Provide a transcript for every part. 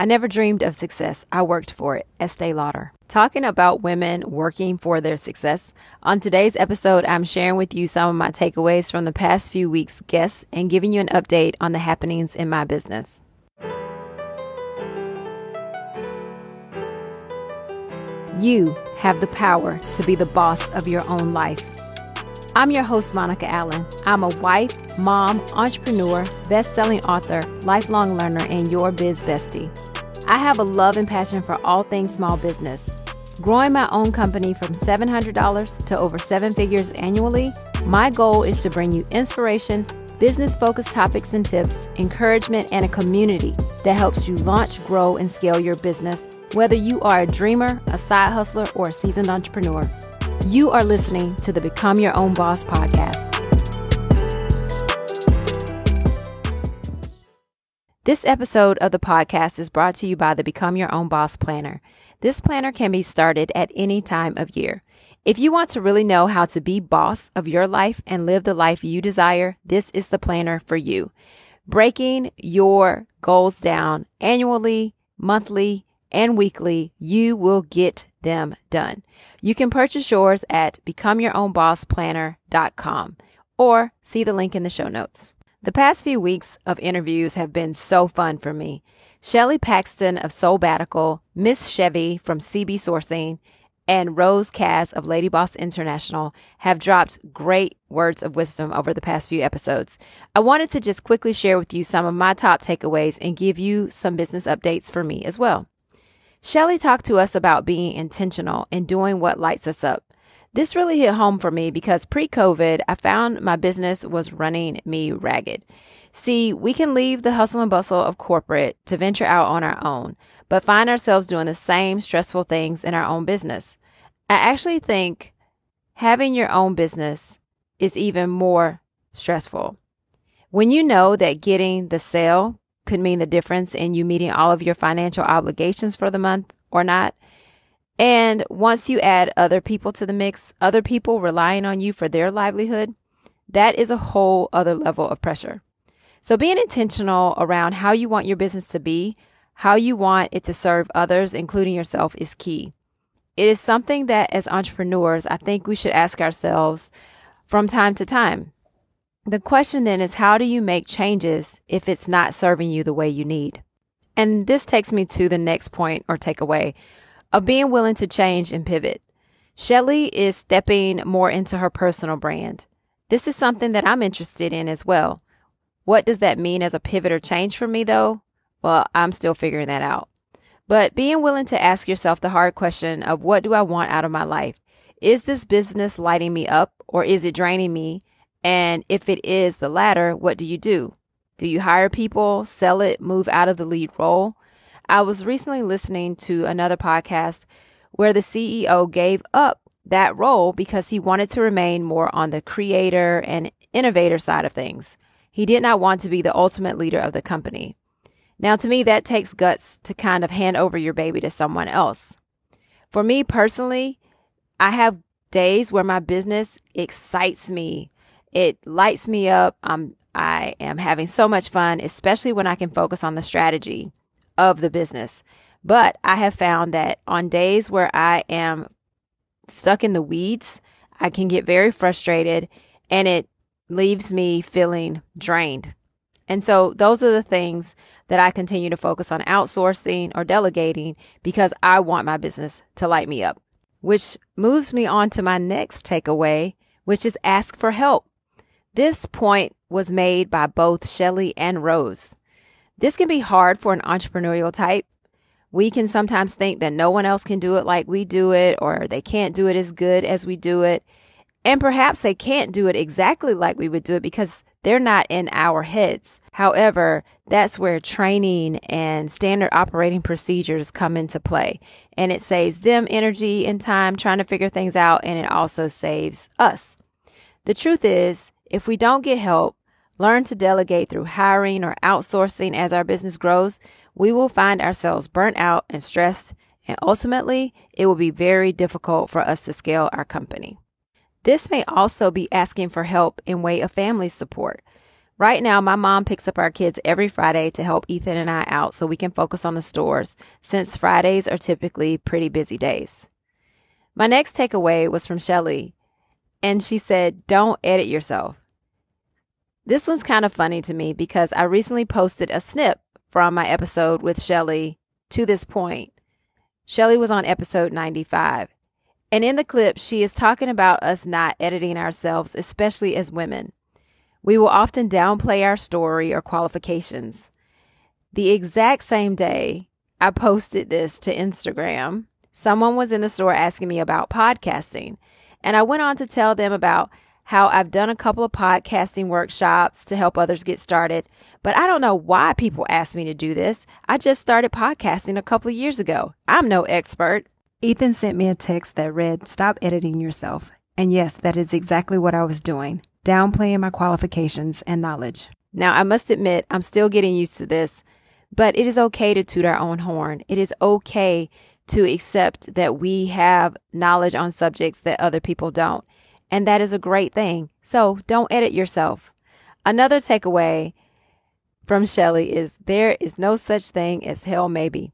I never dreamed of success. I worked for it. Estee Lauder. Talking about women working for their success. On today's episode, I'm sharing with you some of my takeaways from the past few weeks' guests and giving you an update on the happenings in my business. You have the power to be the boss of your own life. I'm your host, Monica Allen. I'm a wife, mom, entrepreneur, best selling author, lifelong learner, and your biz bestie. I have a love and passion for all things small business. Growing my own company from $700 to over seven figures annually, my goal is to bring you inspiration, business focused topics and tips, encouragement, and a community that helps you launch, grow, and scale your business, whether you are a dreamer, a side hustler, or a seasoned entrepreneur. You are listening to the Become Your Own Boss podcast. This episode of the podcast is brought to you by the Become Your Own Boss Planner. This planner can be started at any time of year. If you want to really know how to be boss of your life and live the life you desire, this is the planner for you. Breaking your goals down annually, monthly, and weekly, you will get them done. You can purchase yours at becomeyourownbossplanner.com or see the link in the show notes. The past few weeks of interviews have been so fun for me. Shelley Paxton of Soulbbatical, Miss Chevy from CB Sourcing, and Rose Kaz of Lady Boss International have dropped great words of wisdom over the past few episodes. I wanted to just quickly share with you some of my top takeaways and give you some business updates for me as well. Shelley talked to us about being intentional and doing what lights us up. This really hit home for me because pre COVID, I found my business was running me ragged. See, we can leave the hustle and bustle of corporate to venture out on our own, but find ourselves doing the same stressful things in our own business. I actually think having your own business is even more stressful. When you know that getting the sale could mean the difference in you meeting all of your financial obligations for the month or not. And once you add other people to the mix, other people relying on you for their livelihood, that is a whole other level of pressure. So being intentional around how you want your business to be, how you want it to serve others, including yourself, is key. It is something that as entrepreneurs, I think we should ask ourselves from time to time. The question then is how do you make changes if it's not serving you the way you need? And this takes me to the next point or takeaway of being willing to change and pivot. Shelley is stepping more into her personal brand. This is something that I'm interested in as well. What does that mean as a pivot or change for me though? Well, I'm still figuring that out. But being willing to ask yourself the hard question of what do I want out of my life? Is this business lighting me up or is it draining me? And if it is the latter, what do you do? Do you hire people, sell it, move out of the lead role? I was recently listening to another podcast where the CEO gave up that role because he wanted to remain more on the creator and innovator side of things. He did not want to be the ultimate leader of the company. Now, to me, that takes guts to kind of hand over your baby to someone else. For me personally, I have days where my business excites me it lights me up. I'm I am having so much fun, especially when I can focus on the strategy of the business. But I have found that on days where I am stuck in the weeds, I can get very frustrated and it leaves me feeling drained. And so those are the things that I continue to focus on outsourcing or delegating because I want my business to light me up. Which moves me on to my next takeaway, which is ask for help. This point was made by both Shelley and Rose. This can be hard for an entrepreneurial type. We can sometimes think that no one else can do it like we do it, or they can't do it as good as we do it. And perhaps they can't do it exactly like we would do it because they're not in our heads. However, that's where training and standard operating procedures come into play. And it saves them energy and time trying to figure things out, and it also saves us. The truth is, if we don't get help, learn to delegate through hiring or outsourcing as our business grows, we will find ourselves burnt out and stressed, and ultimately, it will be very difficult for us to scale our company. This may also be asking for help in way of family support. Right now, my mom picks up our kids every Friday to help Ethan and I out so we can focus on the stores, since Fridays are typically pretty busy days. My next takeaway was from Shelley, and she said, Don't edit yourself. This one's kind of funny to me because I recently posted a snip from my episode with Shelley to this point. Shelley was on episode 95. And in the clip, she is talking about us not editing ourselves, especially as women. We will often downplay our story or qualifications. The exact same day I posted this to Instagram, someone was in the store asking me about podcasting. And I went on to tell them about how I've done a couple of podcasting workshops to help others get started. But I don't know why people ask me to do this. I just started podcasting a couple of years ago. I'm no expert. Ethan sent me a text that read, Stop editing yourself. And yes, that is exactly what I was doing downplaying my qualifications and knowledge. Now, I must admit, I'm still getting used to this, but it is okay to toot our own horn. It is okay to accept that we have knowledge on subjects that other people don't. And that is a great thing. So don't edit yourself. Another takeaway from Shelley is there is no such thing as hell maybe.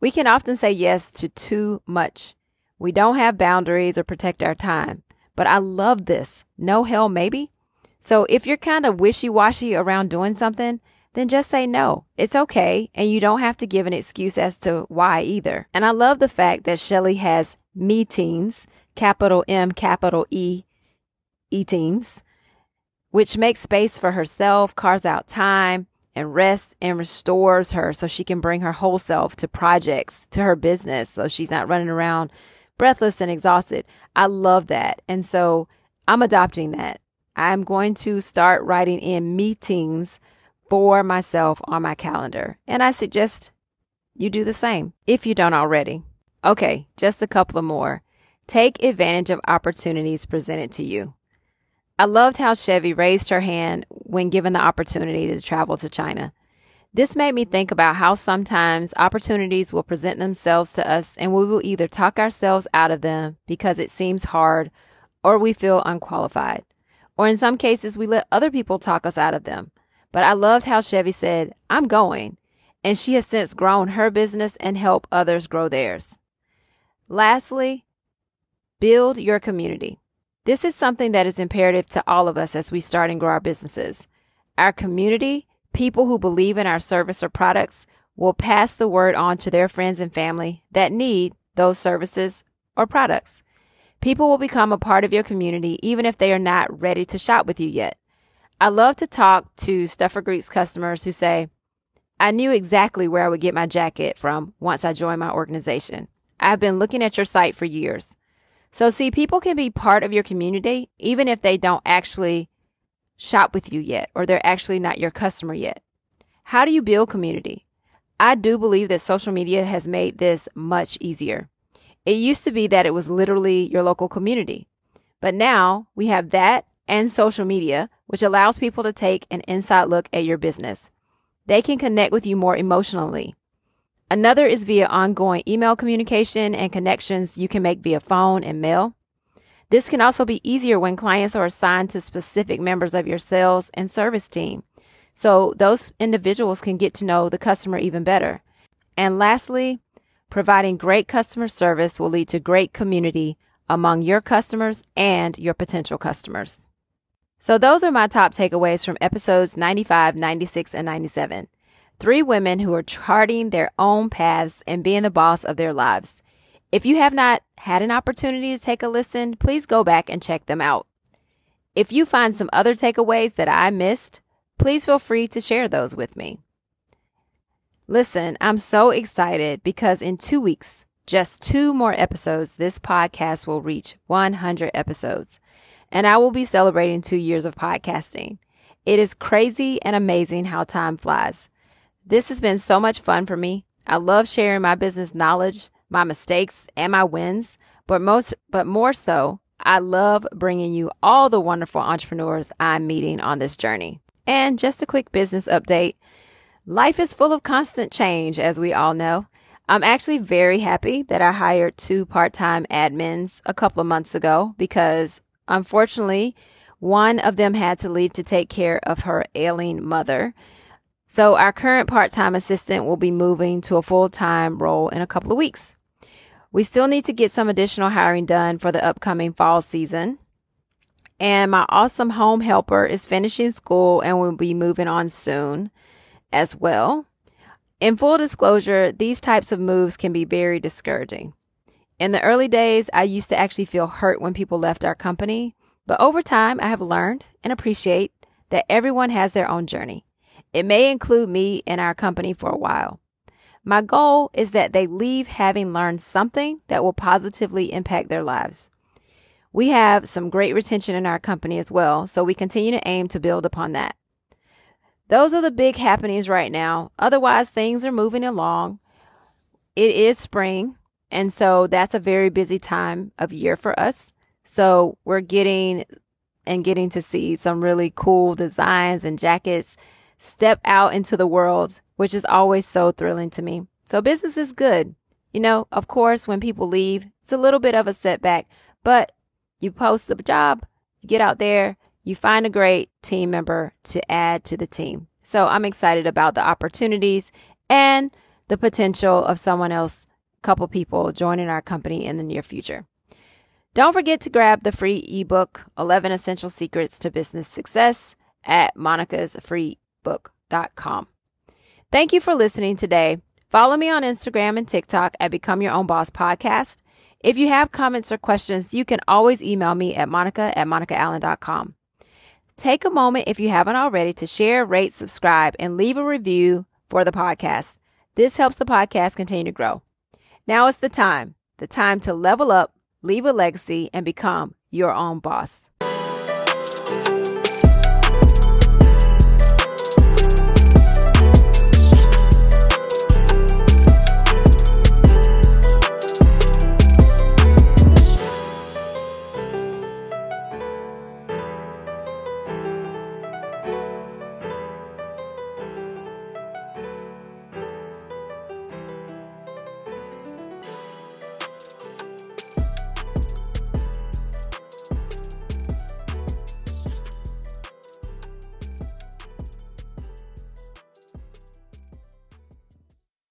We can often say yes to too much. We don't have boundaries or protect our time. But I love this. No hell, maybe. So if you're kind of wishy washy around doing something, then just say no. It's okay. And you don't have to give an excuse as to why either. And I love the fact that Shelley has meetings, capital M, capital E, e-teens, which makes space for herself, carves out time and rests and restores her so she can bring her whole self to projects, to her business. So she's not running around breathless and exhausted. I love that. And so I'm adopting that. I'm going to start writing in meetings for myself on my calendar. And I suggest you do the same if you don't already. Okay, just a couple of more. Take advantage of opportunities presented to you. I loved how Chevy raised her hand when given the opportunity to travel to China. This made me think about how sometimes opportunities will present themselves to us and we will either talk ourselves out of them because it seems hard or we feel unqualified. Or in some cases, we let other people talk us out of them. But I loved how Chevy said, I'm going. And she has since grown her business and helped others grow theirs. Lastly, build your community. This is something that is imperative to all of us as we start and grow our businesses. Our community People who believe in our service or products will pass the word on to their friends and family that need those services or products. People will become a part of your community even if they are not ready to shop with you yet. I love to talk to Stuff for Greeks customers who say, I knew exactly where I would get my jacket from once I joined my organization. I've been looking at your site for years. So, see, people can be part of your community even if they don't actually shop with you yet, or they're actually not your customer yet. How do you build community? I do believe that social media has made this much easier. It used to be that it was literally your local community, but now we have that and social media, which allows people to take an inside look at your business. They can connect with you more emotionally. Another is via ongoing email communication and connections you can make via phone and mail. This can also be easier when clients are assigned to specific members of your sales and service team. So those individuals can get to know the customer even better. And lastly, providing great customer service will lead to great community among your customers and your potential customers. So those are my top takeaways from episodes 95, 96, and 97. Three women who are charting their own paths and being the boss of their lives. If you have not had an opportunity to take a listen, please go back and check them out. If you find some other takeaways that I missed, please feel free to share those with me. Listen, I'm so excited because in two weeks, just two more episodes, this podcast will reach 100 episodes, and I will be celebrating two years of podcasting. It is crazy and amazing how time flies. This has been so much fun for me. I love sharing my business knowledge my mistakes and my wins, but most but more so, I love bringing you all the wonderful entrepreneurs I'm meeting on this journey. And just a quick business update. Life is full of constant change as we all know. I'm actually very happy that I hired two part-time admins a couple of months ago because unfortunately, One of them had to leave to take care of her ailing mother. So our current part time assistant will be moving to a full time role in a couple of weeks. We still need to get some additional hiring done for the upcoming fall season. And my awesome home helper is finishing school and will be moving on soon as well. In full disclosure, these types of moves can be very discouraging. In the early days, I used to actually feel hurt when people left our company, but over time, I have learned and appreciate that everyone has their own journey. It may include me in our company for a while. My goal is that they leave having learned something that will positively impact their lives. We have some great retention in our company as well, so we continue to aim to build upon that. Those are the big happenings right now. Otherwise, things are moving along. It is spring, and so that's a very busy time of year for us. So we're getting and getting to see some really cool designs and jackets step out into the world, which is always so thrilling to me. So business is good. You know, of course, when people leave, it's a little bit of a setback, but you post a job, you get out there, you find a great team member to add to the team. So I'm excited about the opportunities and the potential of someone else, couple people joining our company in the near future. Don't forget to grab the free ebook, 11 Essential Secrets to Business Success at Monica's Free book.com. Thank you for listening today. Follow me on Instagram and TikTok at Become Your Own Boss Podcast. If you have comments or questions, you can always email me at monica at monicaallen.com. Take a moment, if you haven't already, to share, rate, subscribe, and leave a review for the podcast. This helps the podcast continue to grow. Now is the time, the time to level up, leave a legacy, and become your own boss.